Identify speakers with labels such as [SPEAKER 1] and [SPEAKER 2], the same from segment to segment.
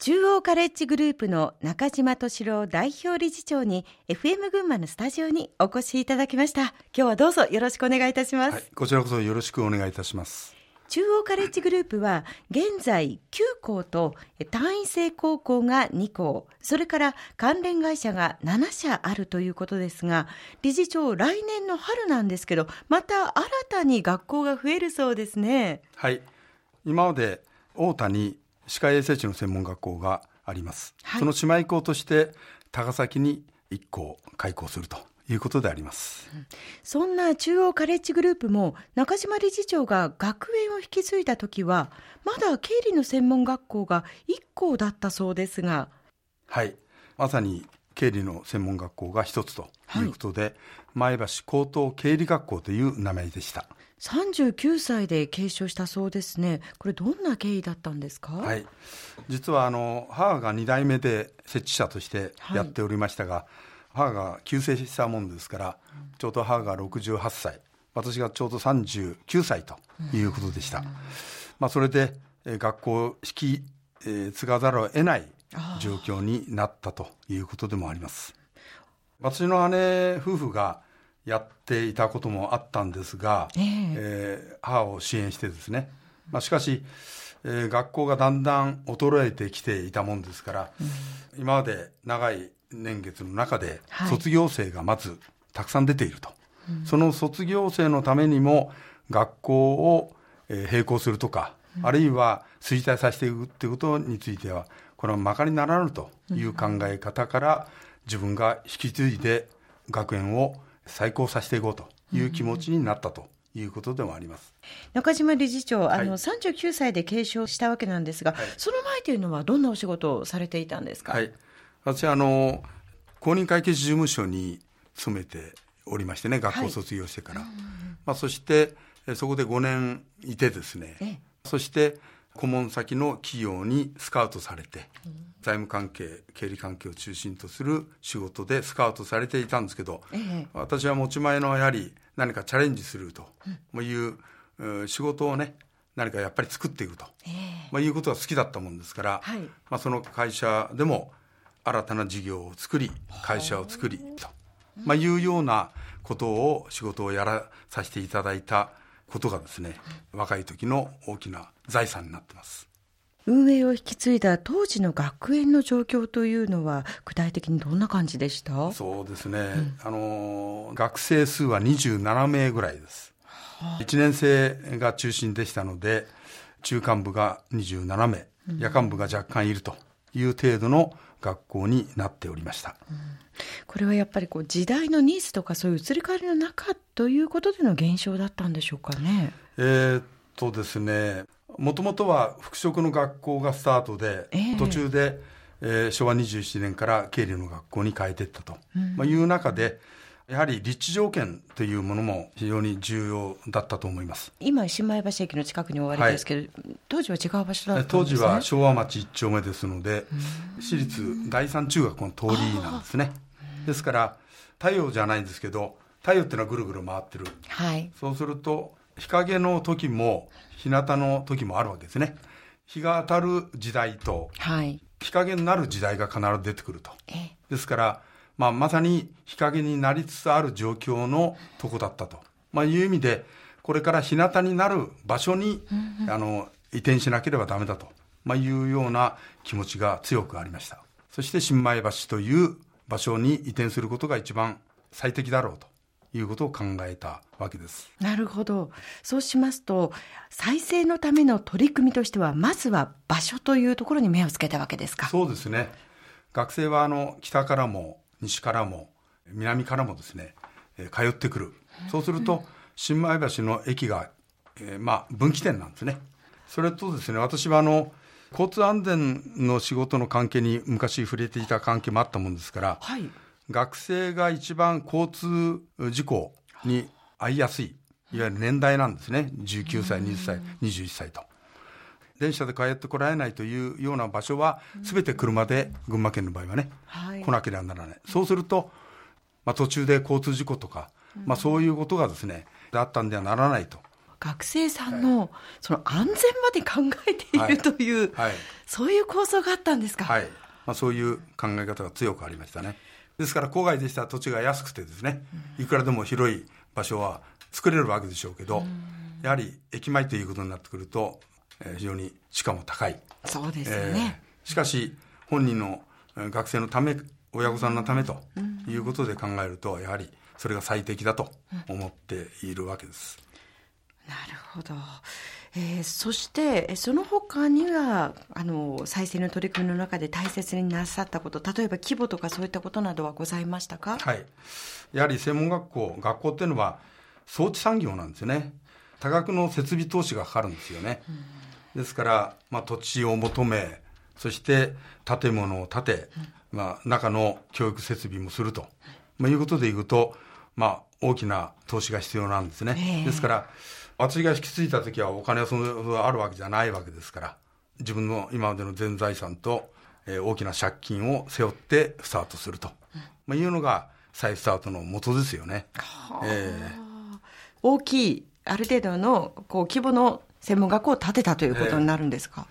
[SPEAKER 1] 中央カレッジグループの中島敏郎代表理事長に FM 群馬のスタジオにお越しいただきました。今日はどうぞよろしくお願いいたします、はい、
[SPEAKER 2] こちらこそよろしくお願いいたします。
[SPEAKER 1] 中央カレッジグループは現在9校と単位制高校が2校それから関連会社が7社あるということですが理事長来年の春なんですけどまた新たに学校が増えるそうですね。
[SPEAKER 2] はい。今まで大田に歯科衛生士の専門学校があります、はい、その姉妹校として高崎に1校開校するということであります、
[SPEAKER 1] そんな中央カレッジグループも中島理事長が学園を引き継いだ時はまだ経理の専門学校が1校だったそうですが。
[SPEAKER 2] はい。まさに経理の専門学校が一つということで、はい、前橋高等経理学校という名前でした。
[SPEAKER 1] 39歳で継承したそうですね、これ、どんな経緯だったんですか、
[SPEAKER 2] はい、実はあの母が2代目で設置者としてやっておりましたが、はい、母が急成したもんですから、ちょうど母が68歳、私がちょうど39歳ということでした。まあ、それで学校を引き、え継がざるを得ない状況になったということでもあります。私の姉夫婦がやっていたこともあったんですが、えー、えー、母を支援してですね、まあ、しかし、えー、学校がだんだん衰えてきていたもんですから、うん、今まで長い年月の中で卒業生がまずたくさん出ていると、はい、その卒業生のためにも学校を並行するとか、うん、あるいは衰退させていくということについてはこれはまかりならぬという考え方から、自分が引き継いで学園を再興させていこうという気持ちになったと。いうことでもあります。
[SPEAKER 1] 中島理事長、あの39歳で継承したわけなんですが、はい、その前というのは、どんなお仕事をされていたんですか、
[SPEAKER 2] はい、私あの、公認会計士事務所に勤めておりましてね、学校卒業してから、はい、まあ、そしてそこで5年いてですね、そして顧問先の企業にスカウトされて、財務関係経理関係を中心とする仕事でスカウトされていたんですけど、私は持ち前のやはり何かチャレンジするという、仕事をね何かやっぱり作っていくと、まあ、いうことが好きだったもんですから、はい、まあ、その会社でも新たな事業を作り会社を作りと、まあ、いうようなことを仕事をやらさせていただいたことがですね、若い時の大きな財産になってます。
[SPEAKER 1] 運営を引き継いだ当時の学園の状況というのは具体的にどんな感じでした？
[SPEAKER 2] そうですね、うん、あの学生数は27名ぐらいです、はあ、1年生が中心でしたので中間部が27名、夜間部が若干いるという程度の学校になっておりました、うん、
[SPEAKER 1] これはやっぱりこう時代のニーズとかそういう移り変わりの中ということでの現象だったんでしょうかね？
[SPEAKER 2] えー、っとですねもともとは服飾の学校がスタートで、えー、途中で、えー、昭和27年から経理の学校に変えていったと、うん、まあ、いう中でやはり立地条件というものも非常に重要だったと思います。
[SPEAKER 1] 今、新米橋駅の近くにおわりですけど、はい、当時は違う場所だったんです、ね、
[SPEAKER 2] 当時は昭和町1丁目ですので、私立第三中学の通りなんですね。ですから、太陽じゃないんですけど、太陽っていうのはぐるぐる回ってる、はい、そうすると、日陰の時も、日向の時もあるわけですね。日が当たる時代と、はい、日陰になる時代が必ず出てくると。ですから、まあ、まさに日陰になりつつある状況のとこだったと、まあ、いう意味で、これから日向になる場所に、うんうん、あの移転しなければだめだと、まあ、いうような気持ちが強くありました。そして新米橋という場所に移転することが一番最適だろうということを考えたわけです。
[SPEAKER 1] なるほど。そうしますと、再生のための取り組みとしては、まずは場所というところに目をつけたわけですか？
[SPEAKER 2] そうですね。学生はあの北からも西からも南からもですね、えー、通ってくる。そうすると、新米橋の駅が、えー、まあ、分岐点なんですね。それとですね、私はあの、交通安全の仕事の関係に昔触れていた関係もあったもんですから、はい、学生が一番交通事故に遭いやすい、いわゆる年代なんですね。19歳、20歳、21歳と。電車で帰ってこられないというような場所は、すべて車で、群馬県の場合はね、はい、来なければならない。そうすると、まあ、途中で交通事故とか、まあ、そういうことがですね、あったんではならないと
[SPEAKER 1] 学生さんのその安全まで考えているという、はいはい、そういう構想があったんですか？
[SPEAKER 2] はい。まあ、そういう考え方が強くありましたね。ですから郊外でしたら土地が安くてですね、いくらでも広い場所は作れるわけでしょうけど、やはり駅前ということになってくると、えー、非常に地価も高い。
[SPEAKER 1] そうですよね。
[SPEAKER 2] えー、しかし本人の学生のため親御さんのためということで考えるとやはりそれが最適だと思っているわけです。
[SPEAKER 1] なるほど。えー、そしてその他にはあの再生の取り組みの中で大切になさったこと例えば規模とかそういったことなどはございましたか、
[SPEAKER 2] はい、やはり専門学校学校っていうのは装置産業なんですよね。多額の設備投資がかかるんですよね、ですから、まあ、土地を求めそして建物を建て、まあ、中の教育設備もすると、まあ、いうことでいうと、まあ、大きな投資が必要なんですね。ですから、私が引き継いだ時はお金はそのあるわけじゃないわけですから、自分の今までの全財産と、えー、大きな借金を背負ってスタートすると、まあ、いうのが再スタートの元ですよね。
[SPEAKER 1] えー、大きい、ある程度のこう規模の専門学校を建てたということになるんですか、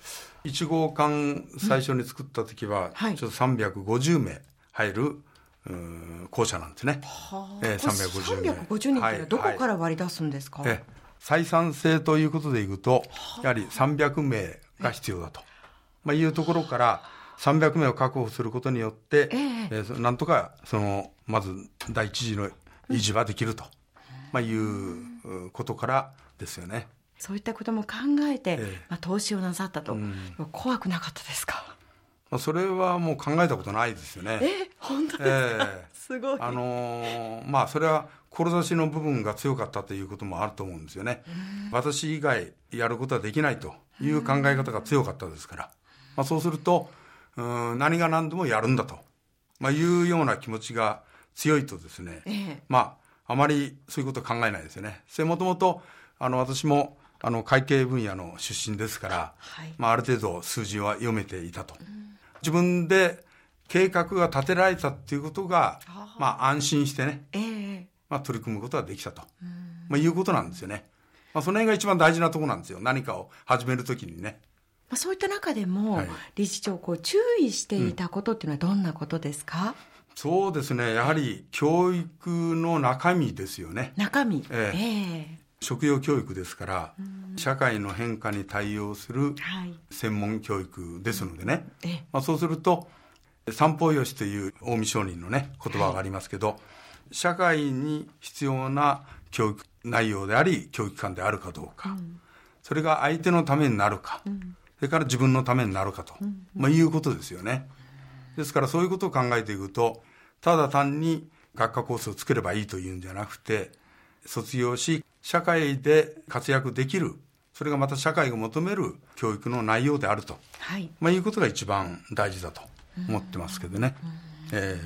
[SPEAKER 2] えー、1号館最初に作った時は、ちょっと350名入る、校舎なんですね。
[SPEAKER 1] はあ、えー、350名。350人ってどこから割り出すんですか、はいはい、
[SPEAKER 2] 採算性ということでいくと、やはり300名が必要だと、まあ、いうところから、300名を確保することによって、えー、えー、なんとかそのまず第一次の維持はできると、まあ、いうことからですよね。
[SPEAKER 1] そういったことも考えて、えー、まあ、投資をなさったと、うん、怖くなかったですか？
[SPEAKER 2] まあ、それはもう考えたことないですよね。
[SPEAKER 1] え本当ですか、えー、すごい。
[SPEAKER 2] あのー、まあそれは志の部分が強かったということもあると思うんですよね。私以外やることはできないという考え方が強かったですから。まあそうすると、うん何が何でもやるんだと、まあ、いうような気持ちが強いとですね、えー、まああまりそういうこと考えないですよね。それもともとあの私もあの会計分野の出身ですから、はい、まあ、ある程度数字は読めていたと。自分で計画が立てられたっていうことが、まあ安心してね、えー、まあ取り組むことができたと、まあいうことなんですよね。まあその辺が一番大事なところなんですよ。何かを始めるときにね。
[SPEAKER 1] まあそういった中でも、はい、理事長、こう注意していたことっていうのはどんなことですか、うん、
[SPEAKER 2] そうですね。やはり教育の中身ですよね。
[SPEAKER 1] 中身。えー、
[SPEAKER 2] えー職業教育ですから、社会の変化に対応する専門教育ですのでね、はい、まあ、そうすると三方よしという近江商人のね言葉がありますけど、はい、社会に必要な教育内容であり教育観であるかどうか、うん、それが相手のためになるか、うん、それから自分のためになるかと、うん、まあ、いうことですよね。ですからそういうことを考えていくとただ単に学科コースを作ればいいというんじゃなくて卒業し社会で活躍できるそれがまた社会が求める教育の内容であると、はい。まあ、いうことが一番大事だと思ってますけどね。え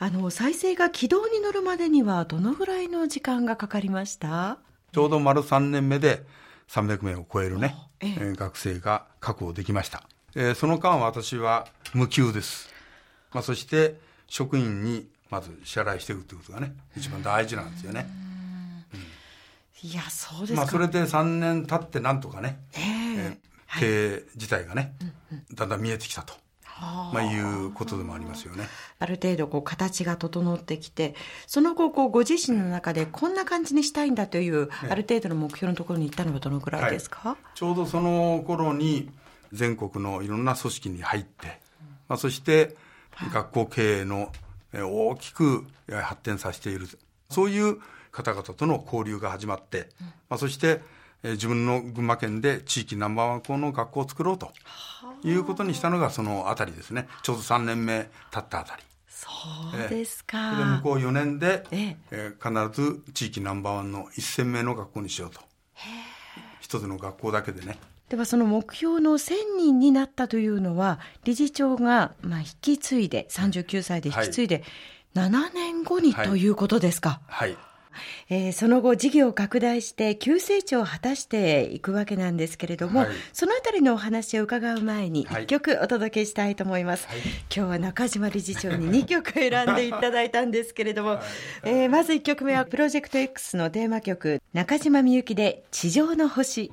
[SPEAKER 1] ー、あの再生が軌道に乗るまでにはどのぐらいの時間がかかりました？
[SPEAKER 2] ちょうど丸3年目で300名を超えるね、ええ。学生が確保できました、えー、その間私は無給です、まあ、そして職員にまず支払いしていくということがね一番大事なんですよね。
[SPEAKER 1] いやそうです
[SPEAKER 2] まあ、それで3年経ってなんとかね、えー、えー、経営自体がね、だんだん見えてきたと。まあ、いうことでもありますよね。
[SPEAKER 1] ある程度こう形が整ってきて、その後こうご自身の中でこんな感じにしたいんだという、ある程度の目標のところに行ったのはどのくらいですか、はい、
[SPEAKER 2] ちょうどその頃に全国のいろんな組織に入って、まあ、そして学校経営の大きく発展させている。そういう方々との交流が始まって、まあ、そして、えー、自分の群馬県で地域ナンバーワン校の学校を作ろうということにしたのがそのあたりですね。ちょうど3年目経ったあたり。
[SPEAKER 1] そうですか、
[SPEAKER 2] えー、で向こう4年で、ええ。ー、必ず地域ナンバーワンの1000名の学校にしようと。一つの学校だけでね。
[SPEAKER 1] ではその目標の1000人になったというのは理事長がまあ引き継いで39歳で引き継いで7年後にということですか、
[SPEAKER 2] はい、はい
[SPEAKER 1] えー、その後事業を拡大して急成長を果たしていくわけなんですけれども、はい、そのあたりのお話を伺う前に1曲お届けしたいと思います、はい、今日は中島理事長に2曲選んでいただいたんですけれども、はい、えー、まず1曲目はプロジェクト X のテーマ曲中島みゆきで地上の星